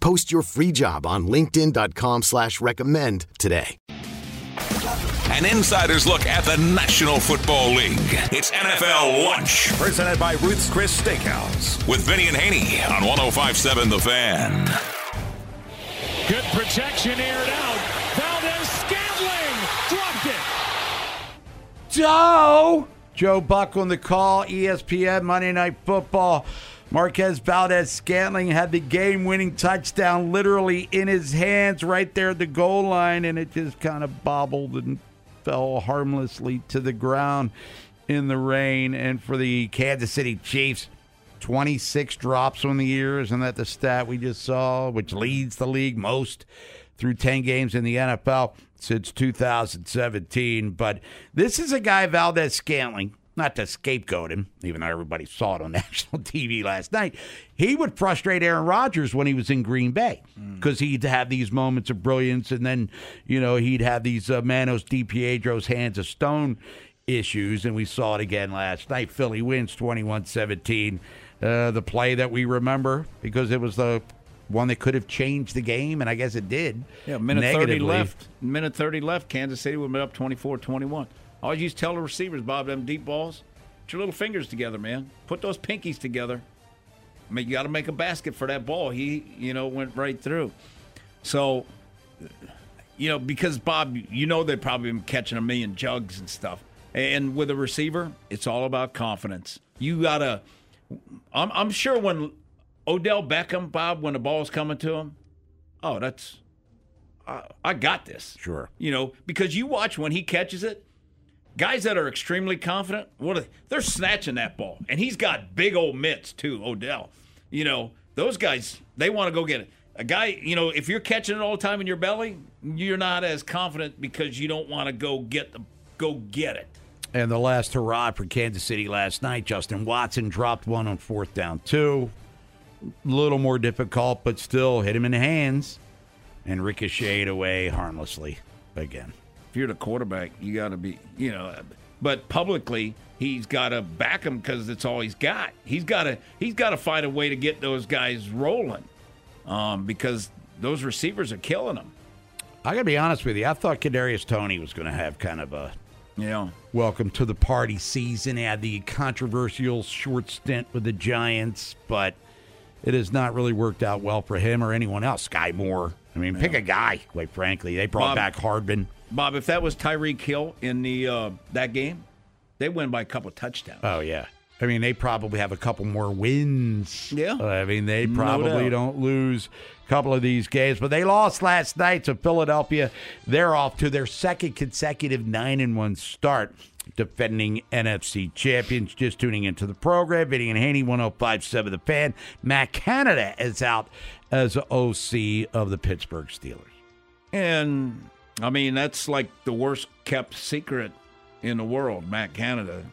Post your free job on linkedin.com slash recommend today. An insider's look at the National Football League. It's NFL Lunch. Presented by Ruth's Chris Steakhouse. With Vinny and Haney on 1057 The Fan. Good protection aired out. Valdes Scantling dropped it. Joe! Joe Buck on the call, ESPN Monday Night Football. Marquez Valdes Scantling had the game winning touchdown literally in his hands right there at the goal line, and it just kind of bobbled and fell harmlessly to the ground in the rain. And for the Kansas City Chiefs, 26 drops on the year. Isn't that the stat we just saw, which leads the league most through 10 games in the NFL since 2017? But this is a guy, Valdes Scantling, not to scapegoat him, even though everybody saw it on national TV last night. He would frustrate Aaron Rodgers when he was in Green Bay because he'd have these moments of brilliance, and then you know he'd have these uh, Manos de Piedra's hands of stone issues, and we saw it again last night. Philly wins 21-17. Uh, the play that we remember because it was the one that could have changed the game, and I guess it did. Yeah, minute 30 left. Minute 30 left. Kansas City would have been up 24 21. I always used to tell the receivers, Bob, them deep balls, put your little fingers together, man. Put those pinkies together. I mean, you got to make a basket for that ball. He, you know, went right through. So, you know, because Bob, you know, they've probably been catching a million jugs and stuff. And with a receiver, it's all about confidence. You got to, I'm, I'm sure when Odell Beckham, Bob, when the ball's coming to him, oh, that's, I, I got this. Sure. You know, because you watch when he catches it, guys that are extremely confident, what are, they're snatching that ball, and he's got big old mitts too. Odell, you know, those guys they want to go get it. A guy, you know, if you're catching it all the time in your belly, you're not as confident because you don't want to go get the go get it. And the last hurrah for Kansas City last night, Justin Watson dropped one on fourth down two. A little more difficult, but still hit him in the hands and ricocheted away harmlessly again. If you're the quarterback, you got to be, you know, but publicly he's got to back him because it's all he's got. He's got to he's got to find a way to get those guys rolling, um, because those receivers are killing them. I got to be honest with you. I thought Kadarius Toney was going to have kind of a Yeah. welcome to the party season. He had the controversial short stint with the Giants, but it has not really worked out well for him or anyone else. Skyy Moore. I mean, pick a guy, quite frankly. They brought Bob- back Hardman. Bob, if that was Tyreek Hill in the uh, that game, they win by a couple touchdowns. Oh yeah. I mean, they probably have a couple more wins. Yeah. I mean, they probably doubt. don't lose a couple of these games, but they lost last night to Philadelphia. They're off to their second consecutive nine and one start. Defending NFC champions, just tuning into the program. Vinny and Haney, 1057 The Fan. Matt Canada is out as OC of the Pittsburgh Steelers. And I mean, that's like the worst kept secret in the world, Matt Canada.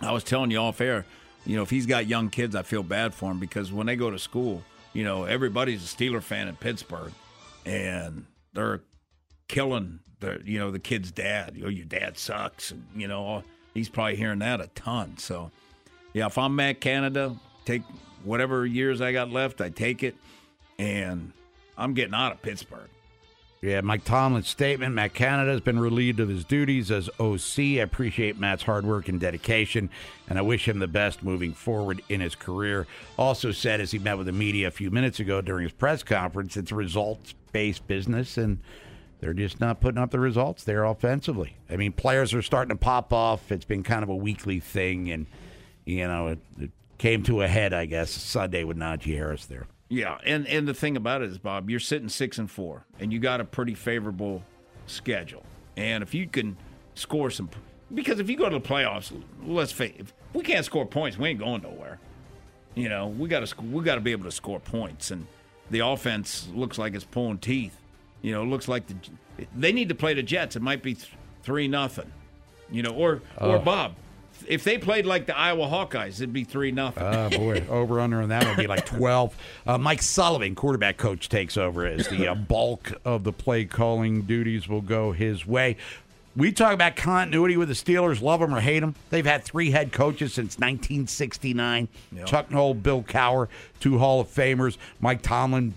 I was telling you off air, you know, if he's got young kids, I feel bad for him because when they go to school, you know, everybody's a Steeler fan in Pittsburgh and they're killing the, you know, the kid's dad. You know, your dad sucks. And, you know, he's probably hearing that a ton. So, yeah, if I'm Matt Canada, take whatever years I got left, I take it. And I'm getting out of Pittsburgh. Yeah, Mike Tomlin's statement. Matt Canada has been relieved of his duties as OC. I appreciate Matt's hard work and dedication, and I wish him the best moving forward in his career. Also said as he met with the media a few minutes ago during his press conference, it's a results based business, and they're just not putting up the results there offensively. I mean, players are starting to pop off. It's been kind of a weekly thing, and you know, it, it came to a head, I guess, Sunday with Najee Harris there. Yeah, and and the thing about it is, Bob, you're sitting six and four, and you got a pretty favorable schedule. And if you can score some, because if you go to the playoffs, let's face, if we can't score points, we ain't going nowhere. You know, we got to we got to be able to score points, and the offense looks like it's pulling teeth. You know, it looks like the, they need to play the Jets. It might be th- three nothing. You know, or or oh. Bob, if they played like the Iowa Hawkeyes, it'd be three nothing. Oh boy, over under on that would be like twelve. Uh, Mike Sullivan, quarterback coach, takes over as the uh, bulk of the play calling duties will go his way. We talk about continuity with the Steelers, love them or hate them. They've had three head coaches since 1969. Chuck Noll, Bill Cowher, two Hall of Famers. Mike Tomlin,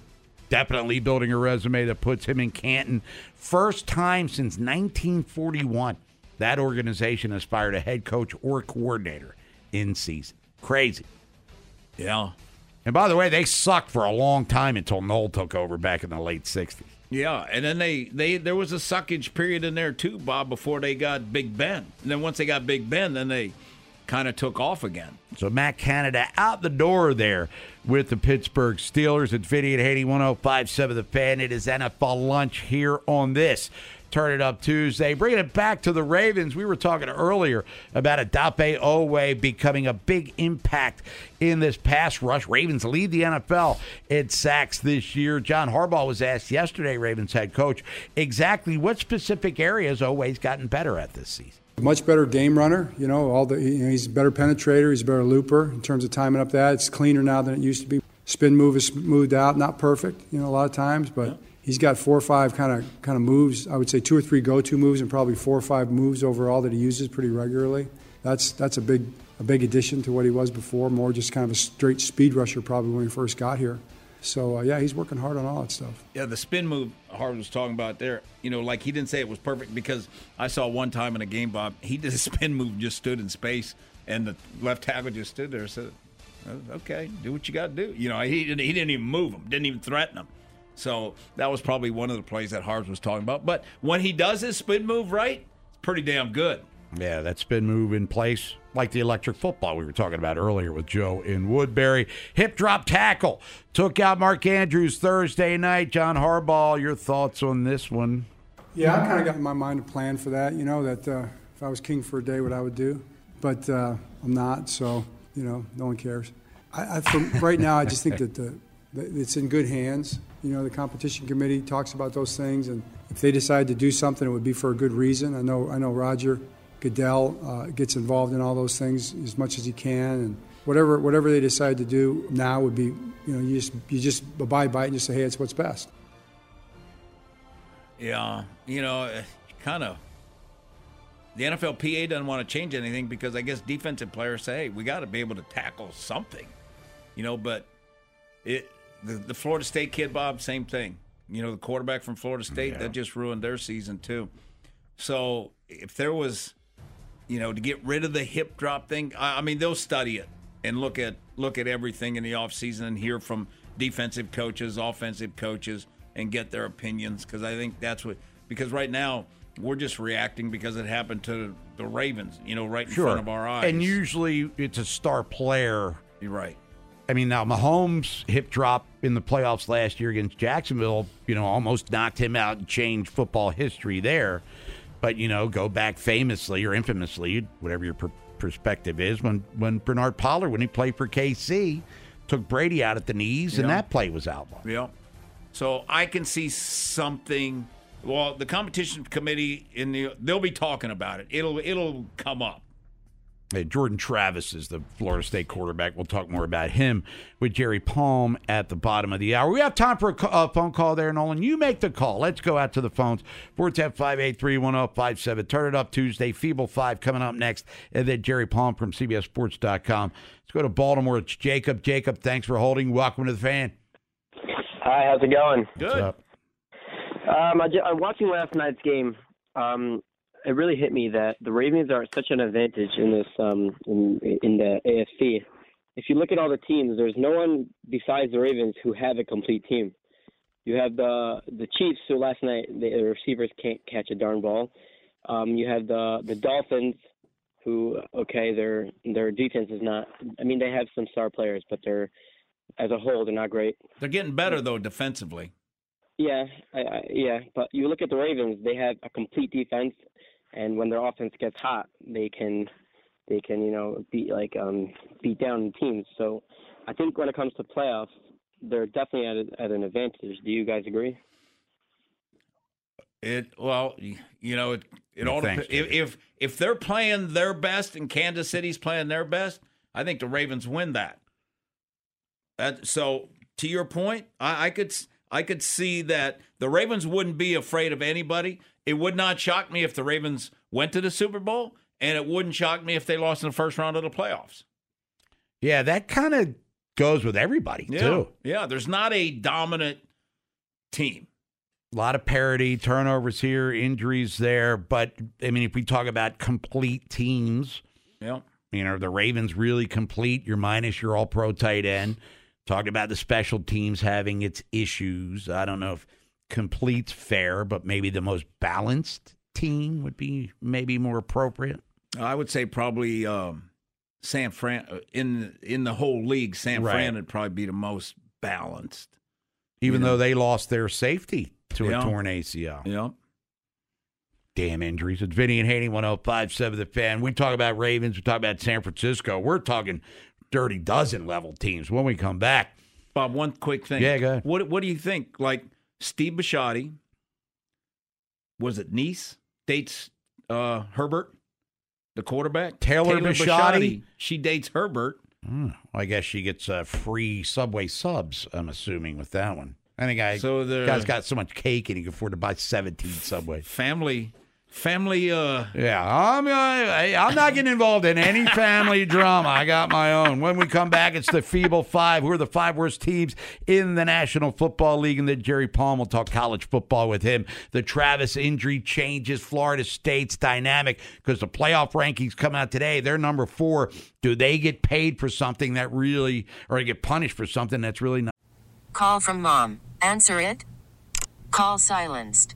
definitely building a resume that puts him in Canton. First time since 1941 that organization has fired a head coach or coordinator in season. Crazy. yeah, And by the way, they sucked for a long time until Noll took over back in the late 60s. yeah, and then they they there was a suckage period in there too, Bob, before they got Big Ben. And then once they got Big Ben, then they kind of took off again. So Matt Canada out the door there with the Pittsburgh Steelers at 5880 1057 The Fan. It is NFL lunch here on this. Turn it up Tuesday. Bringing it back to the Ravens. We were talking earlier about Odafe Oweh becoming a big impact in this pass rush. Ravens lead the NFL in sacks this year. John Harbaugh was asked yesterday, Ravens head coach, exactly what specific areas Oweh's gotten better at this season. Much better game runner, you know. All the you know, he's a better penetrator. He's a better looper in terms of timing up that. It's cleaner now than it used to be. Spin move is smoothed out, not perfect, you know, a lot of times, but he's got four or five kind of kind of moves. I would say two or three go-to moves and probably four or five moves overall that he uses pretty regularly. That's that's a big a big addition to what he was before. More just kind of a straight speed rusher probably when he first got here. So uh, yeah, he's working hard on all that stuff. Yeah, the spin move Harbaugh was talking about there, you know, like he didn't say it was perfect because I saw one time in a game, Bob, he did a spin move, just stood in space, and the left tackle just stood there and said, "Oh, okay, do what you got to do. You know, he didn't, he didn't even move him, didn't even threaten him. So that was probably one of the plays that Harbaugh was talking about. But when he does his spin move right, it's pretty damn good. Yeah, that spin move in place, like the electric football we were talking about earlier with Joe in Woodbury. Hip drop tackle took out Mark Andrews Thursday night. John Harbaugh, your thoughts on this one? Yeah, I kind of got in my mind a plan for that. You know that uh, if I was king for a day, what I would do, but uh, I'm not. So you know, no one cares. I, I from right now, I just think that the, that it's in good hands. You know, the competition committee talks about those things, and if they decide to do something, it would be for a good reason. I know, I know Roger Goodell uh, gets involved in all those things as much as he can, and whatever whatever they decide to do now would be, you know, you just you just abide by it and just say, hey, it's what's best. Yeah, you know, kind of. The NFLPA doesn't want to change anything because I guess defensive players say, hey, we got to be able to tackle something, you know. But it, the, the Florida State kid, Bob, same thing. You know, the quarterback from Florida State that just ruined their season too. So if there was, you know, to get rid of the hip drop thing, I, I mean, they'll study it and look at look at everything in the offseason and hear from defensive coaches, offensive coaches, and get their opinions because I think that's what because right now we're just reacting because it happened to the Ravens, you know, right in front of our eyes. And usually it's a star player. You're right. I mean, now Mahomes' hip drop in the playoffs last year against Jacksonville, you know, almost knocked him out and changed football history there. But you know, go back famously or infamously, whatever your per- perspective is, when when Bernard Pollard, when he played for KC, took Brady out at the knees, and that play was outlawed. Yeah. So I can see something. Well, the competition committee in the they'll be talking about it. It'll it'll come up. Hey, Jordan Travis is the Florida State quarterback. We'll talk more about him with Jerry Palm at the bottom of the hour. We have time for a ca- uh, phone call there, Nolan. You make the call. Let's go out to the phones. 410-583-1057. Turn it up Tuesday. Feeble 5 coming up next. And then Jerry Palm from CBSSports.com. Let's go to Baltimore. It's Jacob. Jacob, thanks for holding. Welcome to the fan. Hi, how's it going? Good. What's up? Um, I ju- I'm watching last night's game. Um, it really hit me that the Ravens are at such an advantage in this um, in in the AFC. If you look at all the teams, there's no one besides the Ravens who have a complete team. You have the the Chiefs, who last night the receivers can't catch a darn ball. Um, you have the the Dolphins, who okay, their their defense is not. I mean, they have some star players, but they're as a whole they're not great. They're getting better though defensively. Yeah, I, I, yeah, but you look at the Ravens; they have a complete defense, and when their offense gets hot, they can they can you know beat like um beat down teams. So I think when it comes to playoffs, they're definitely at, a, at an advantage. Do you guys agree? It well, you know, it it Yeah, all thanks, dep- if, if if they're playing their best and Kansas City's playing their best, I think the Ravens win that. That so to your point, I, I could s- I could see that the Ravens wouldn't be afraid of anybody. It would not shock me if the Ravens went to the Super Bowl, and it wouldn't shock me if they lost in the first round of the playoffs. Yeah, that kind of goes with everybody Yeah, too. yeah. There's not a dominant team. A lot of parity, turnovers here, injuries there. But I mean, if we talk about complete teams, Yeah. you know, the Ravens really complete. You're minus your all pro tight end. Talked about the special teams having its issues. I don't know if complete's fair, but maybe the most balanced team would be maybe more appropriate. I would say probably um, San Fran uh, in in the whole league. San Right. Fran would probably be the most balanced. Even though they lost their safety to Yeah. a torn ACL. Yeah. Damn injuries. It's Vinny and Haney, 1057 The Fan. We talk about Ravens. We talk about San Francisco. We're talking dirty dozen level teams when we come back. Bob, one quick thing. Yeah, go ahead. What What do you think? Like Steve Bisciotti, was it niece dates uh, Herbert, the quarterback? Taylor Bisciotti? She dates Herbert. Hmm. Well, I guess she gets uh, free Subway subs, I'm assuming, with that one. I think I So the- guy's got so much cake and he can afford to buy 17 Subway. Family, family. Uh, Yeah, I'm, uh, I- I'm not getting involved in any family drama. I got my own. When we come back, it's the Feeble Five. Who are the five worst teams in the National Football League? And then Jerry Palm will talk college football with him. The Travis injury changes Florida State's dynamic because the playoff rankings come out today. They're number four. Do they get paid for something that really, or get punished for something that's really not? Call from mom. Answer it. Call silenced.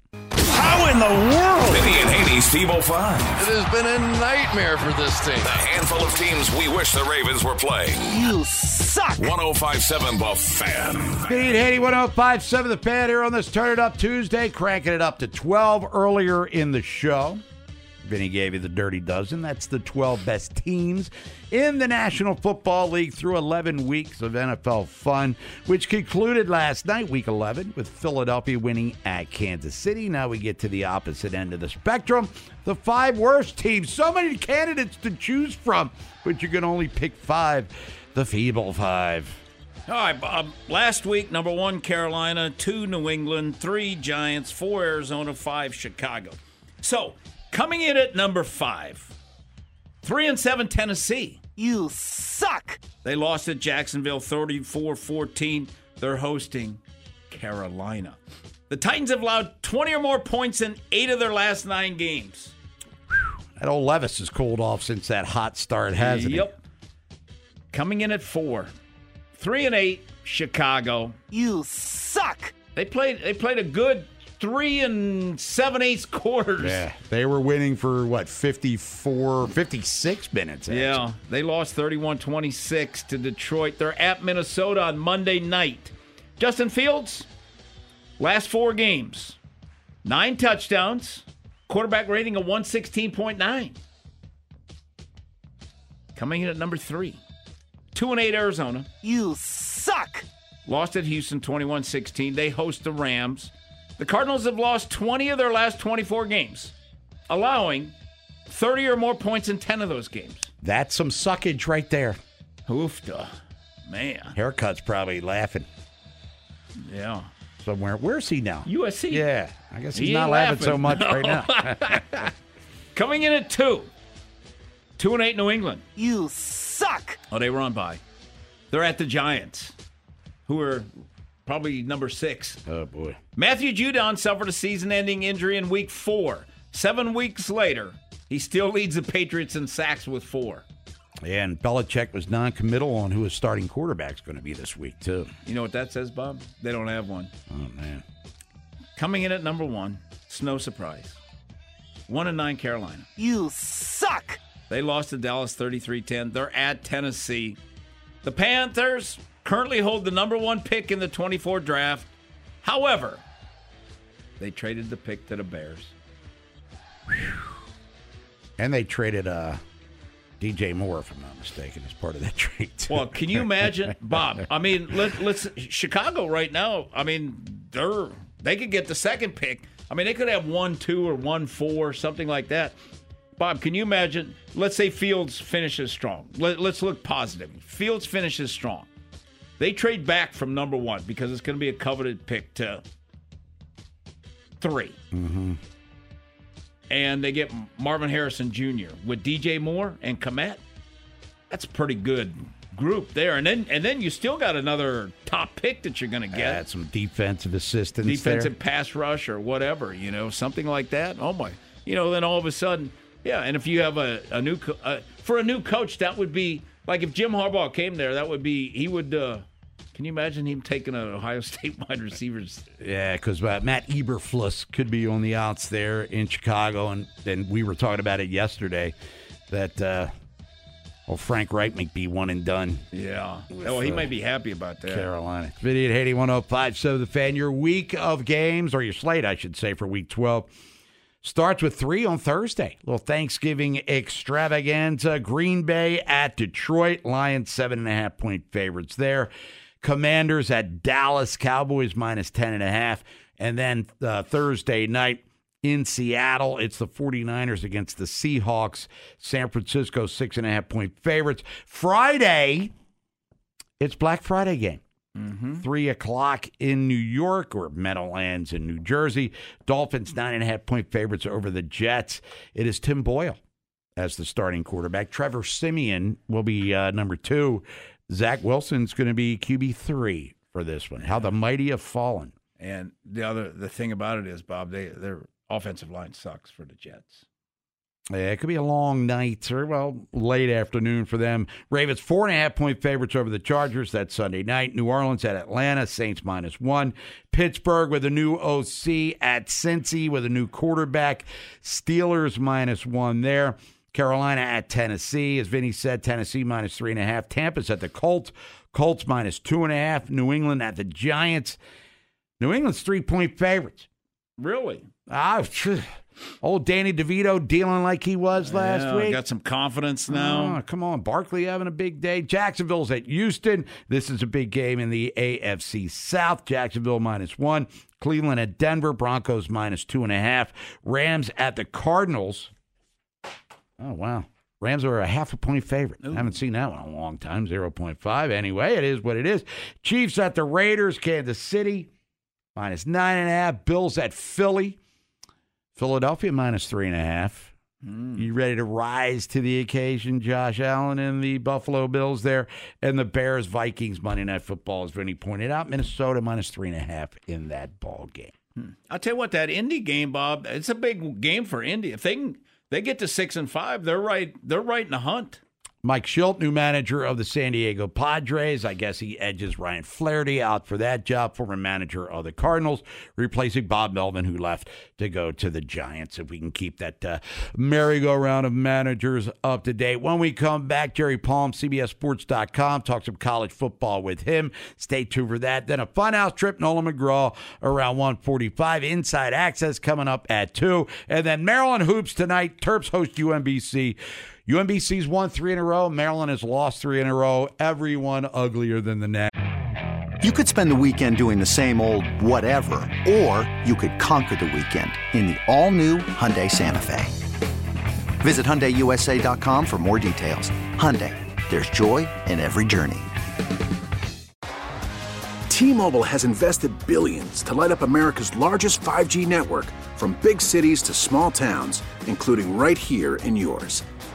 How in the world? Vinny and Haney's Feeble Five. It has been a nightmare for this team. The handful of teams we wish the Ravens were playing. You suck. 1057 The Fan. Beat Haney 1057 The Fan here on this Turn It Up Tuesday, cranking it up to 12 earlier in the show. Vinny gave you the dirty dozen. That's the 12 best teams in the National Football League through 11 weeks of NFL fun, which concluded last night, week 11, with Philadelphia winning at Kansas City. Now we get to the opposite end of the spectrum. The five worst teams. So many candidates to choose from, but you can only pick five. The feeble five. All right, Bob. Last week, number one, Carolina, two, New England, three, Giants, four, Arizona, five, Chicago. So, coming in at number five, three and seven, Tennessee. You suck. They lost at Jacksonville 34 14. They're hosting Carolina. The Titans have allowed 20 or more points in eight of their last nine games. That old Levis has cooled off since that hot start, hasn't he? yep. Coming in at four. Three and eight, Chicago. You suck. They played they played a good three and seven eighths quarters. Yeah. They were winning for, what, 54, 56 minutes? actually. Yeah, they lost 31 26 to Detroit. They're at Minnesota on Monday night. Justin Fields, last four games, nine touchdowns, quarterback rating of 116.9. Coming in at number three, two and eight Arizona. You suck. Lost at Houston 21 16. They host the Rams. The Cardinals have lost 20 of their last 24 games, allowing 30 or more points in 10 of those games. That's some suckage right there. Oofda. Man. Haircut's probably laughing Yeah. somewhere. Where's he now? USC. Yeah. I guess he's He not ain't laughing, so much laughing. right now. Coming in at two. Two and eight New England. You suck. Oh, they were on bye. They're at the Giants, who are probably number six. oh, boy. Matthew Judon suffered a season ending injury in week four. Seven weeks later, he still leads the Patriots in sacks with four. And Belichick was non-committal on who his starting quarterback's going to be this week, too. You know what that says, Bob? They don't have one. Oh, man. Coming in at number one, it's no surprise. One and nine Carolina. You suck. They lost to Dallas 33 10. They're at Tennessee. The Panthers currently hold the number one pick in the 24 draft. However, they traded the pick to the Bears. And they traded uh, DJ Moore, if I'm not mistaken, as part of that trade. too. Well, can you imagine, Bob? I mean, let, let's Chicago right now. I mean, they're they could get the second pick. I mean, they could have one two or one four, something like that. Bob, can you imagine? Let's say Fields finishes strong. Let, let's look positive. Fields finishes strong. They trade back from number one because it's going to be a coveted pick to 3 Mm-hmm. and they get Marvin Harrison Jr. with DJ Moore and Kmet. That's a pretty good group there. And then and then you still got another top pick that you're going to get. Add some defensive assistance defensive there. pass rush or whatever, you know, something like that. Oh my, you know, then all of a sudden, yeah. And if you have a, a new co- uh, for a new coach, that would be like if Jim Harbaugh came there, that would be he would. uh Can you imagine him taking an Ohio State wide receivers? Yeah, because uh, Matt Eberflus could be on the outs there in Chicago, and and we were talking about it yesterday that uh, well Frank Reich might be one and done. Yeah. With, oh, he uh, might be happy about that. Carolina. Vinny at Haney 105. So the fan, your week of games, or your slate, I should say, for week 12, starts with three on Thursday. little Thanksgiving extravaganza. Green Bay at Detroit. Lions, seven and a half point favorites there. Commanders at Dallas. Cowboys minus ten and a half. And then uh, Thursday night, in Seattle. It's the 49ers against the Seahawks. San Francisco, six and a half point favorites. Friday, it's Black Friday game. Three o'clock in New York or Meadowlands in New Jersey. Dolphins, nine and a half point favorites over the Jets. It is Tim Boyle as the starting quarterback. Trevor Siemian will be uh, number two. Zach Wilson's going to be QB three for this one. How the mighty have fallen. And the other the thing about it is, Bob, they their offensive line sucks for the Jets. Yeah, it could be a long night or, well, late afternoon for them. Ravens, four and a half point favorites over the Chargers. That's Sunday night. New Orleans at Atlanta, Saints minus one. Pittsburgh with a new OC at Cincy with a new quarterback. Steelers minus one there. Carolina at Tennessee. As Vinny said, Tennessee minus three and a half. Tampa's at the Colts. Colts minus two and a half. New England at the Giants. New England's three point favorites. Really? Ah, phew. old Danny DeVito dealing like he was last Yeah, week. Got some confidence now. Oh, come on. Barkley having a big day. Jacksonville's at Houston. This is a big game in the AFC South. Jacksonville minus one. Cleveland at Denver. Broncos minus two and a half. Rams at the Cardinals. Oh, wow. Rams are a half a point favorite. I haven't seen that one in a long time. 0.5. Anyway, it is what it is. Chiefs at the Raiders. Kansas City minus nine and a half. Bills at Philly. Philadelphia minus three and a half. Hmm. You ready to rise to the occasion, Josh Allen and the Buffalo Bills there, and the Bears Vikings Monday Night Football, as Vinny pointed out. Minnesota minus three and a half in that ball game. Hmm. I'll tell you what, that Indy game, Bob, it's a big game for Indy. If they can, they get to six and five, they're right. They're right in the hunt. Mike Shildt, new manager of the San Diego Padres. I guess he edges Ryan Flaherty out for that job, former manager of the Cardinals, replacing Bob Melvin, who left to go to the Giants. If we can keep that uh, merry-go-round of managers up to date. When we come back, Jerry Palm, CBSSports.com, talk some college football with him. Stay tuned for that. Then a funhouse trip, Nolan McGraw, around 145. Inside Access coming up at 2. And then Maryland Hoops tonight. Terps host UMBC. UMBC's won three in a row. Maryland has lost three in a row. Everyone uglier than the next. You could spend the weekend doing the same old whatever, or you could conquer the weekend in the all-new Hyundai Santa Fe. Visit HyundaiUSA.com for more details. Hyundai, there's joy in every journey. T-Mobile has invested billions to light up America's largest 5G network from big cities to small towns, including right here in yours.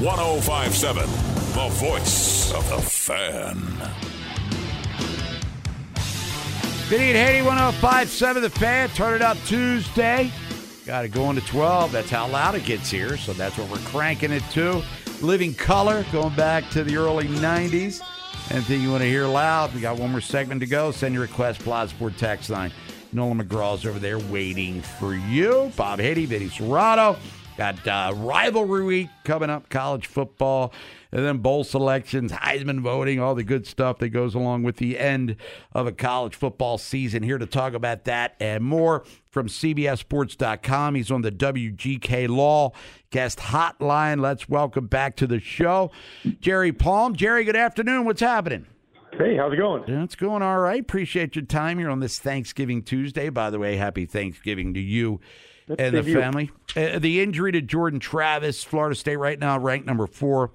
1057. The voice of the fan. Vinny and Haney 1057 The Fan. Turn it up Tuesday. Got it going to 12. That's how loud it gets here. So that's what we're cranking it to. Living Color, going back to the early 90s. Anything you want to hear loud? We got one more segment to go. Send your request, Plaza Sport Text Line. Nolan McGraw's over there waiting for you. Bob Haney, Vinny Cerrato. Got uh, rivalry week coming up, college football, and then bowl selections, Heisman voting, all the good stuff that goes along with the end of a college football season. Here to talk about that and more from CBSSports.com. He's on the WGK Law guest hotline. Let's welcome back to the show Jerry Palm. Jerry, good afternoon. What's happening? Hey, how's it going? Yeah, it's going all right. Appreciate your time here on this Thanksgiving Tuesday. By the way, happy Thanksgiving to you That's and the to family. Uh, the injury to Jordan Travis, Florida State right now ranked number four.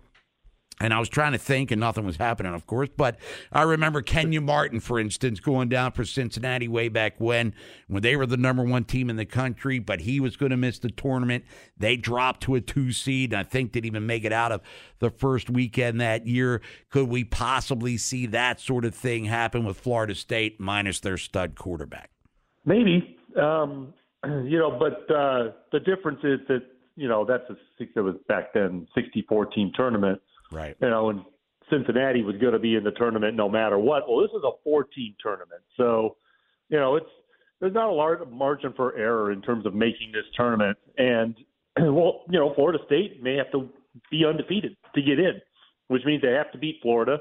And I was trying to think, and nothing was happening, of course. But I remember Kenyon Martin, for instance, going down for Cincinnati way back when, when they were the number one team in the country. But he was going to miss the tournament. They dropped to a two seed. And I think didn't even make it out of the first weekend that year. Could we possibly see that sort of thing happen with Florida State minus their stud quarterback? Maybe, um, you know, but uh, the difference is that you know that's a six. It was back then sixty-four team tournament. Right. You know, and Cincinnati was going to be in the tournament no matter what. Well, this is a four-team tournament, so you know it's there's not a large margin for error in terms of making this tournament. And well, you know, Florida State may have to be undefeated to get in, which means they have to beat Florida,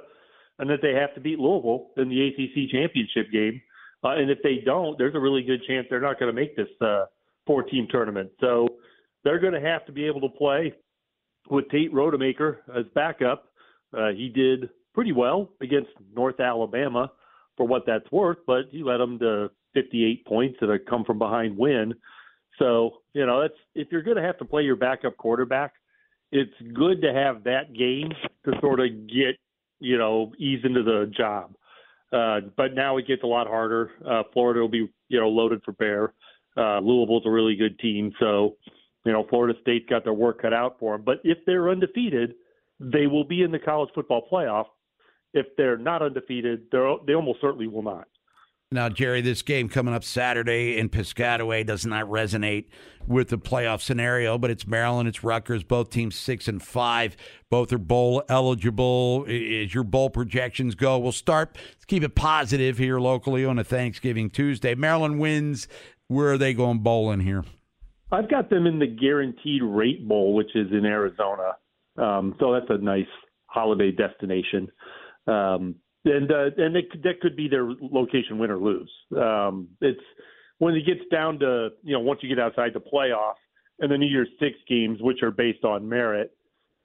and that they have to beat Louisville in the ACC championship game. Uh, and if they don't, there's a really good chance they're not going to make this uh, four-team tournament. So they're going to have to be able to play with Tate Rodemaker as backup. Uh, he did pretty well against North Alabama for what that's worth, but he led them to 58 points and a come from behind win. So, you know, that's if you're going to have to play your backup quarterback, it's good to have that game to sort of get, you know, ease into the job. Uh, but now it gets a lot harder. Uh, Florida will be, you know, loaded for bear. Uh, Louisville's a really good team, so you know Florida State's got their work cut out for them. But if they're undefeated, they will be in the college football playoff. If they're not undefeated, they're they almost certainly will not. Now, Jerry, this game coming up Saturday in Piscataway does not resonate with the playoff scenario, but it's Maryland, it's Rutgers, both teams six and five. Both are bowl eligible. As your bowl projections go, we'll start. Let's keep it positive here locally on a Thanksgiving Tuesday. Maryland wins. Where are they going bowling here? I've got them in the Guaranteed Rate Bowl, which is in Arizona. Um, so that's a nice holiday destination. Um, and uh, and it, that could be their location win or lose. Um, it's when it gets down to you know once you get outside the playoff and the New Year's Six games, which are based on merit.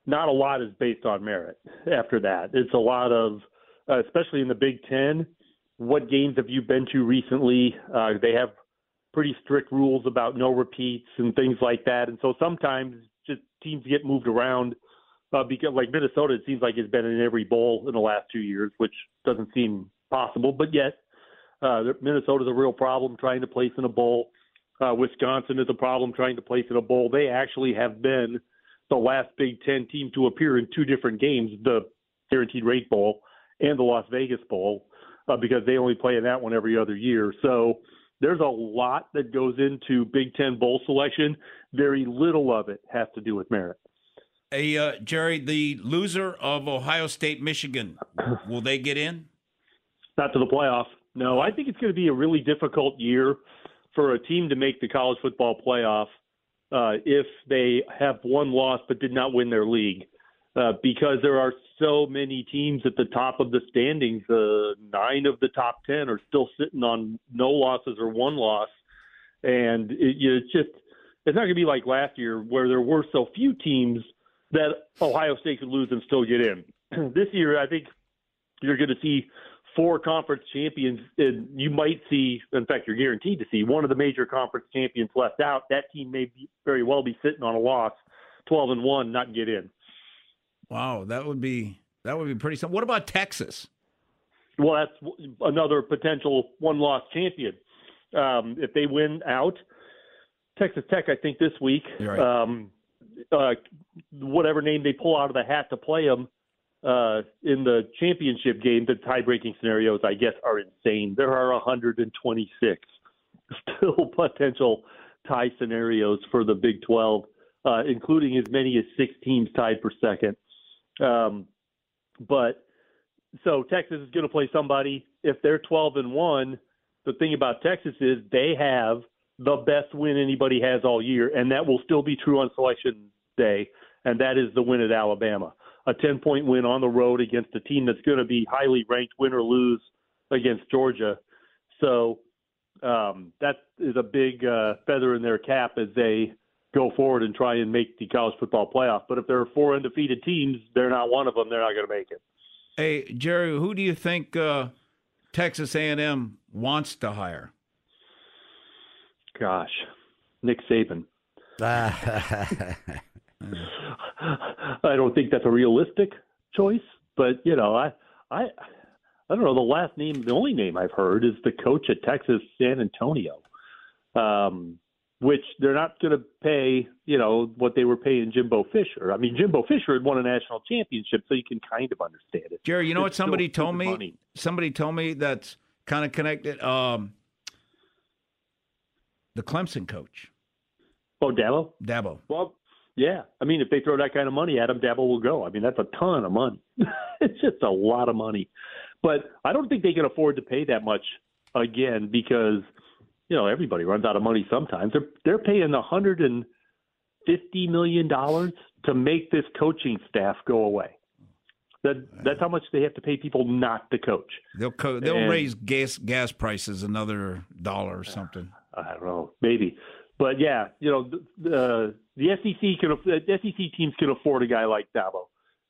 Not a lot is based on merit. After that, it's a lot of, uh, especially in the Big Ten. What games have you been to recently? Uh, they have pretty strict rules about no repeats and things like that, and so sometimes just teams get moved around uh, because like Minnesota, it seems like it's been in every bowl in the last two years, which doesn't seem possible. But yet, uh, Minnesota's a real problem trying to place in a bowl. Uh, Wisconsin is a problem trying to place in a bowl. They actually have been the last Big Ten team to appear in two different games, the Guaranteed Rate Bowl and the Las Vegas Bowl, uh, because they only play in that one every other year. So there's a lot that goes into Big Ten bowl selection. Very little of it has to do with merit. Hey, uh, Jerry, the loser of Ohio State, Michigan, will they get in? Not to the playoff. No, I think it's going to be a really difficult year for a team to make the college football playoff uh, if they have one loss but did not win their league. Uh, because there are so many teams at the top of the standings. Uh, nine of the top ten are still sitting on no losses or one loss, and it, you know, it's just it's not going to be like last year where there were so few teams that Ohio State could lose and still get in. this year, I think you're going to see four conference champions, and you might see, in fact, you're guaranteed to see one of the major conference champions left out. That team may be, very well be sitting on a loss, twelve and one, not get in. Wow, that would be that would be pretty. Something what about Texas? Well, that's another potential one-loss champion. Um, if they win out, Texas Tech, I think this week, right. um, uh, whatever name they pull out of the hat to play them uh, in the championship game, the tie-breaking scenarios, I guess, are insane. There are 126 still potential tie scenarios for the Big 12, uh, including as many as six teams tied for second. Um, but so Texas is going to play somebody. If they're 12 and one, the thing about Texas is they have the best win anybody has all year, and that will still be true on selection day, and that is the win at Alabama. A 10 point win on the road against a team that's going to be highly ranked, win or lose against Georgia. So um, that is a big uh, feather in their cap as they go forward and try and make the college football playoff. But if there are four undefeated teams, they're not one of them. They're not going to make it. Hey, Jerry, who do you think uh, Texas A&M wants to hire? Gosh, Nick Saban. I don't think that's a realistic choice, but you know, I, I, I don't know. The last name, the only name I've heard is the coach at Texas San Antonio, um, which they're not going to pay. You know what they were paying Jimbo Fisher. I mean, Jimbo Fisher had won a national championship, so you can kind of understand it. Jerry, you know It's what somebody told me? money. Somebody told me that's kind of connected. Um, the Clemson coach. Oh, Dabo. Dabo. Well, yeah. I mean, if they throw that kind of money at him, Dabo will go. I mean, that's a ton of money. it's just a lot of money. But I don't think they can afford to pay that much again because you know everybody runs out of money sometimes. They're they're paying a hundred and fifty million dollars to make this coaching staff go away. That that's how much they have to pay people not to coach. They'll co- they'll And- raise gas gas prices another dollar or something. I don't know, maybe. But yeah, you know, the the, the SEC can the SEC teams can afford a guy like Dabo.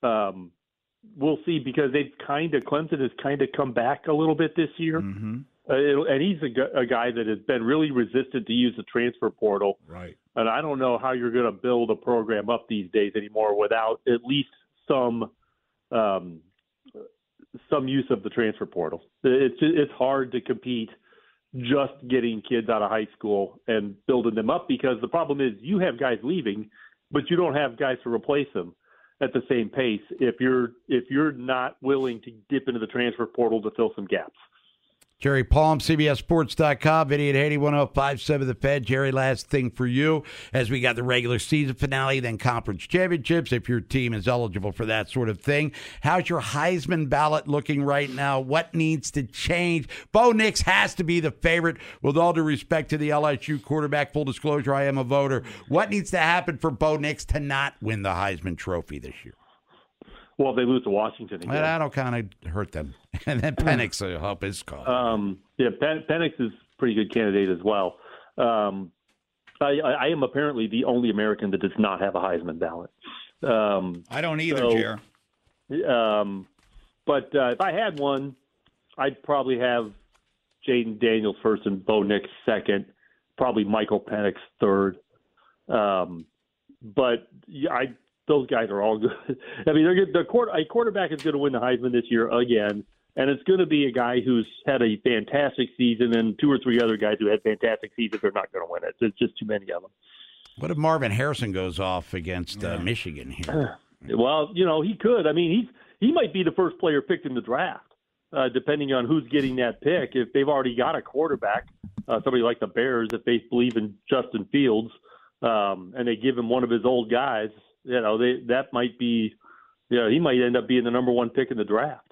Um, we'll see because they've kind of Clemson has kind of come back a little bit this year, Mm-hmm. uh, and he's a, a guy that has been really resistant to use the transfer portal. Right. And I don't know how you're going to build a program up these days anymore without at least some um, some use of the transfer portal. It's it's hard to compete just getting kids out of high school and building them up because the problem is you have guys leaving, but you don't have guys to replace them at the same pace if you're if you're not willing to dip into the transfer portal to fill some gaps. Jerry Palm, CBSSports.com, Vinny at Haney, 1057 The Fed. Jerry, last thing for you as we got the regular season finale, then conference championships, if your team is eligible for that sort of thing. How's your Heisman ballot looking right now? What needs to change? Bo Nix has to be the favorite, with all due respect to the LSU quarterback. Full disclosure, I am a voter. What needs to happen for Bo Nix to not win the Heisman Trophy this year? Well, if they lose to Washington again. Well, that'll kind of hurt them. And then Penix will help his cause. Um, yeah, Pen- Penix is a pretty good candidate as well. Um, I, I, I am apparently the only American that does not have a Heisman ballot. Um, I don't either, so, Jer. Um, but uh, if I had one, I'd probably have Jayden Daniels first and Bo Nix second, probably Michael Penix third. Um, but yeah, I those guys are all good. I mean, they're good. The quarter, a quarterback is going to win the Heisman this year again, and it's going to be a guy who's had a fantastic season, and two or three other guys who had fantastic seasons are not going to win it. There's just too many of them. What if Marvin Harrison goes off against uh, Michigan here? Well, you know, he could. I mean, he's he might be the first player picked in the draft, uh, depending on who's getting that pick. If they've already got a quarterback, uh, somebody like the Bears, if they believe in Justin Fields, um, and they give him one of his old guys, you know, they that might be, you know, he might end up being the number one pick in the draft.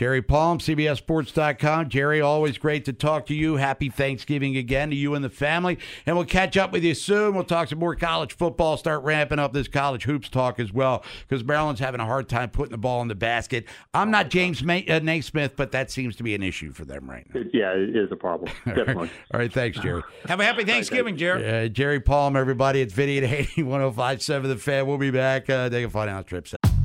Jerry Palm, CBSSports.com. Jerry, always great to talk to you. Happy Thanksgiving again to you and the family. And we'll catch up with you soon. We'll talk some more college football, start ramping up this college hoops talk as well, because Maryland's having a hard time putting the ball in the basket. I'm not James May- uh, Naismith, but that seems to be an issue for them right now. Yeah, it is a problem. Definitely. All right, thanks, Jerry. Have a happy Thanksgiving, Jerry. Uh, Jerry Palm, everybody. It's Vinny at 80 1057 The Fan. We'll be back. Uh, take a fun out trip.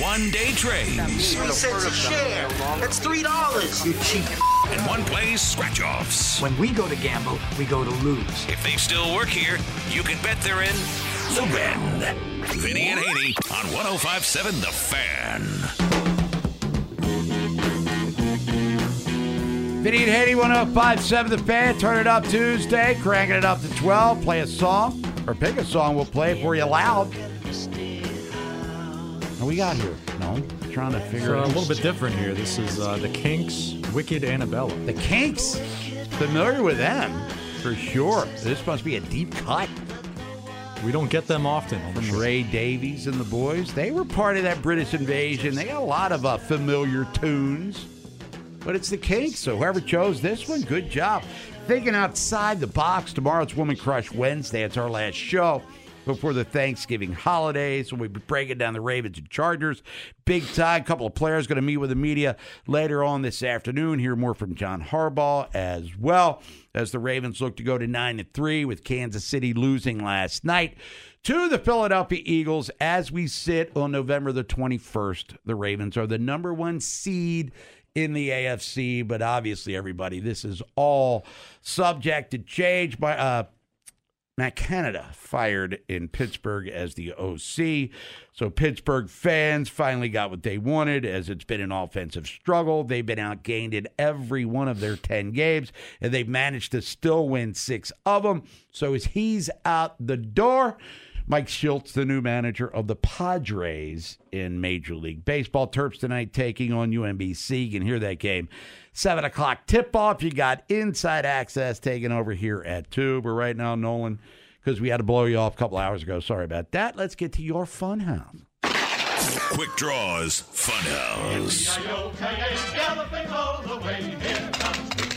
One day trades. Three cents a share. That's three dollars. You cheap. And one plays scratch offs. When we go to gamble, we go to lose. If they still work here, you can bet they're in the Bend. Vinny and Haney on 1057 The Fan. Vinny and Haney, 1057 The Fan. Turn it up Tuesday, cranking it up to 12. Play a song or pick a song. We'll play it for you loud. We got here? No, trying to figure uh, out a little bit different here. This is uh, the Kinks, Wicked Annabella. The Kinks? Familiar with them, for sure. This must be a deep cut. We don't get them often. the From show. Ray Davies and the boys. They were part of that British invasion. They got a lot of uh, familiar tunes. But it's the Kinks, so whoever chose this one, good job. Thinking outside the box. Tomorrow it's Woman Crush Wednesday. It's our last show before the Thanksgiving holidays. We'll be breaking down the Ravens and Chargers. Big time. A couple of players going to meet with the media later on this afternoon. Hear more from John Harbaugh as well as the Ravens look to go to 9 and 3 with Kansas City losing last night to the Philadelphia Eagles as we sit on November the 21st. The Ravens are the number 1 seed in the AFC, but obviously everybody this is all subject to change by uh Matt Canada fired in Pittsburgh as the OC. So Pittsburgh fans finally got what they wanted as it's been an offensive struggle. They've been outgained in every one of their 10 games, and they've managed to still win six of them. So as he's out the door, Mike Shildt, the new manager of the Padres in Major League Baseball. Terps tonight taking on UMBC. You can hear that game. 7 o'clock tip off. You got inside access taking over here at 2. But right now, Nolan, because we had to blow you off a couple hours ago. Sorry about that. Let's get to your fun house. Quick Draws Funhouse.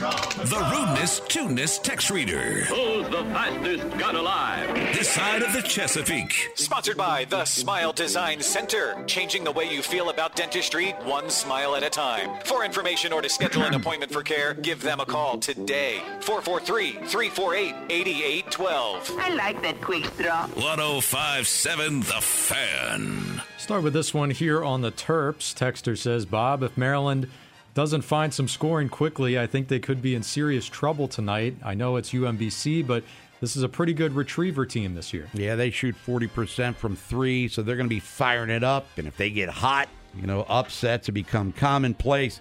The rudeness, tuneness text reader. Who's the fastest gun alive? This side of the Chesapeake. Sponsored by the Smile Design Center, changing the way you feel about dentistry one smile at a time. For information or to schedule an hmm. appointment for care, give them a call today. 443-348-8812. I like that quick straw. 1057 The Fan. Start with this one here on the Terps. Texter says, Bob, if Maryland doesn't find some scoring quickly, I think they could be in serious trouble tonight. I know it's UMBC, but this is a pretty good retriever team this year. Yeah, they shoot 40% from three, so they're going to be firing it up. And if they get hot, you know, upsets have become commonplace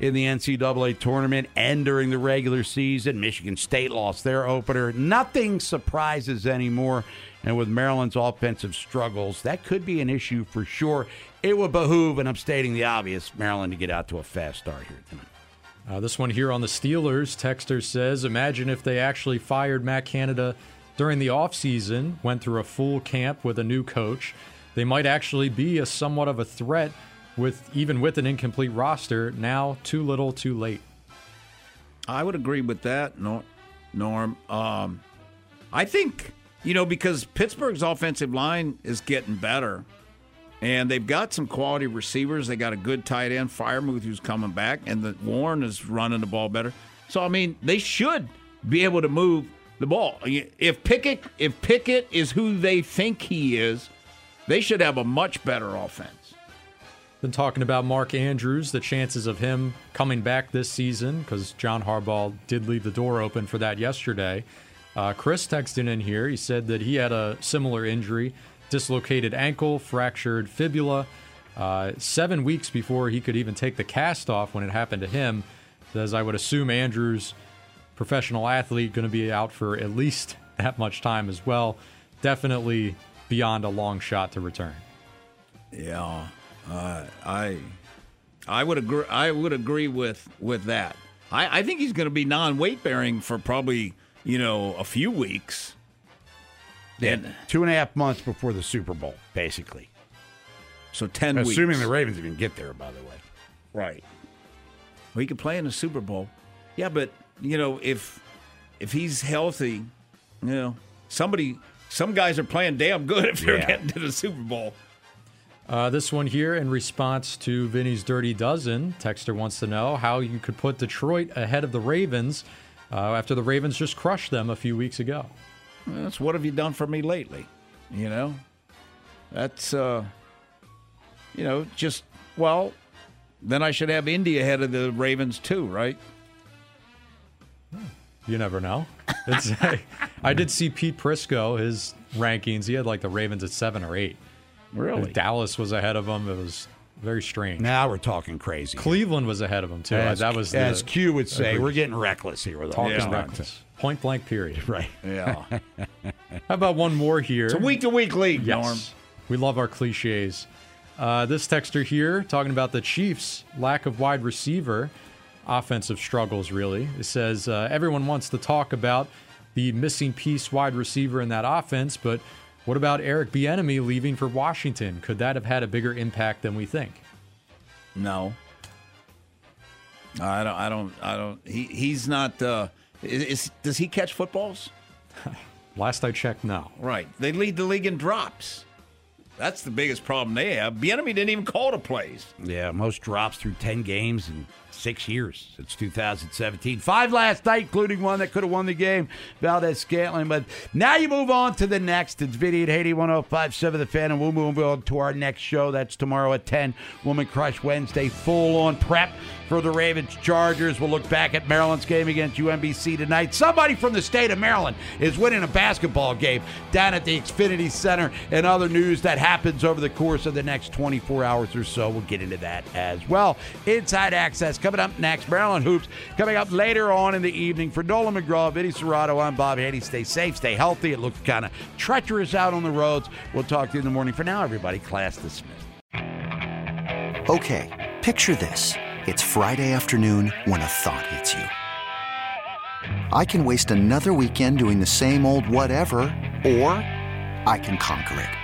in the NCAA tournament and during the regular season. Michigan State lost their opener. Nothing surprises anymore. And with Maryland's offensive struggles, that could be an issue for sure. It would behoove, and I'm stating the obvious, Maryland to get out to a fast start here tonight. Uh, this one here on the Steelers, Texter says, imagine if they actually fired Matt Canada during the offseason, went through a full camp with a new coach. They might actually be a somewhat of a threat with even with an incomplete roster. Now, too little, too late. I would agree with that, Norm. Um, I think you know because Pittsburgh's offensive line is getting better. And they've got some quality receivers. They got a good tight end, Freiermuth, who's coming back, and the Warren is running the ball better. So I mean, they should be able to move the ball. If Pickett, if Pickett is who they think he is, they should have a much better offense. Been talking about Mark Andrews, the chances of him coming back this season, because John Harbaugh did leave the door open for that yesterday. Uh, Chris texted in here. He said that he had a similar injury dislocated ankle, fractured fibula. Uh, seven weeks before he could even take the cast off when it happened to him. As I would assume, Andrews, professional athlete, going to be out for at least that much time as well. Definitely beyond a long shot to return. Yeah, uh, I I would agree. I would agree with with that. I, I think he's going to be non weight bearing for probably you know a few weeks. Yeah, two and a half months before the Super Bowl, basically. So ten Assuming weeks. the Ravens even get there, by the way. Right. Well, he could play in the Super Bowl. Yeah, but you know, if if he's healthy, you know, somebody, some guys are playing damn good if they're Yeah. getting to the Super Bowl. Uh, this one here, in response to Vinny's Dirty Dozen, Texter wants to know how you could put Detroit ahead of the Ravens uh, after the Ravens just crushed them a few weeks ago. That's what have you done for me lately? You know, that's uh, you know, just well, then I should have Indy ahead of the Ravens too, right? You never know. It's, I did see Pete Prisco, his rankings. He had like the Ravens at seven or eight. Really? Dallas was ahead of him. It was very strange. Now we're talking crazy. Cleveland was ahead of him too. As, that was the, as Q would say, we're getting reckless here with talking this reckless. Point blank. Period. Right. Yeah. How about one more here? It's a week to week league, Yes. Norm. We love our cliches. Uh, this texter here talking about the Chiefs' lack of wide receiver offensive struggles, really. It says uh, everyone wants to talk about the missing piece wide receiver in that offense, but what about Eric Bieniemy leaving for Washington? Could that have had a bigger impact than we think? No. I don't. I don't. I don't. He he's not. Uh, is, is does he catch footballs? Last I checked, no. Right. They lead the league in drops. That's the biggest problem they have. Bieniemy didn't even call the plays. Yeah, most drops through 10 games in six years since 2017. Five last night, including one that could have won the game, Valdes Scantling. But now you move on to the next. It's Vinny at Haney 1057 The Fan, and we'll move on to our next show. That's tomorrow at 10, Woman Crush Wednesday. Full on prep for the Ravens Chargers. We'll look back at Maryland's game against UMBC tonight. Somebody from the state of Maryland is winning a basketball game down at the Xfinity Center, and other news that happens over the course of the next 24 hours or so. We'll get into that as well. Inside Access coming up next. Maryland Hoops coming up later on in the evening. For Nolan McGraw, Vinny Cerrato, I'm Bob Haney. Stay safe, stay healthy. It looks kind of treacherous out on the roads. We'll talk to you in the morning. For now, everybody, class dismissed. Okay, picture this. It's Friday afternoon when a thought hits you. I can waste another weekend doing the same old whatever, or I can conquer it.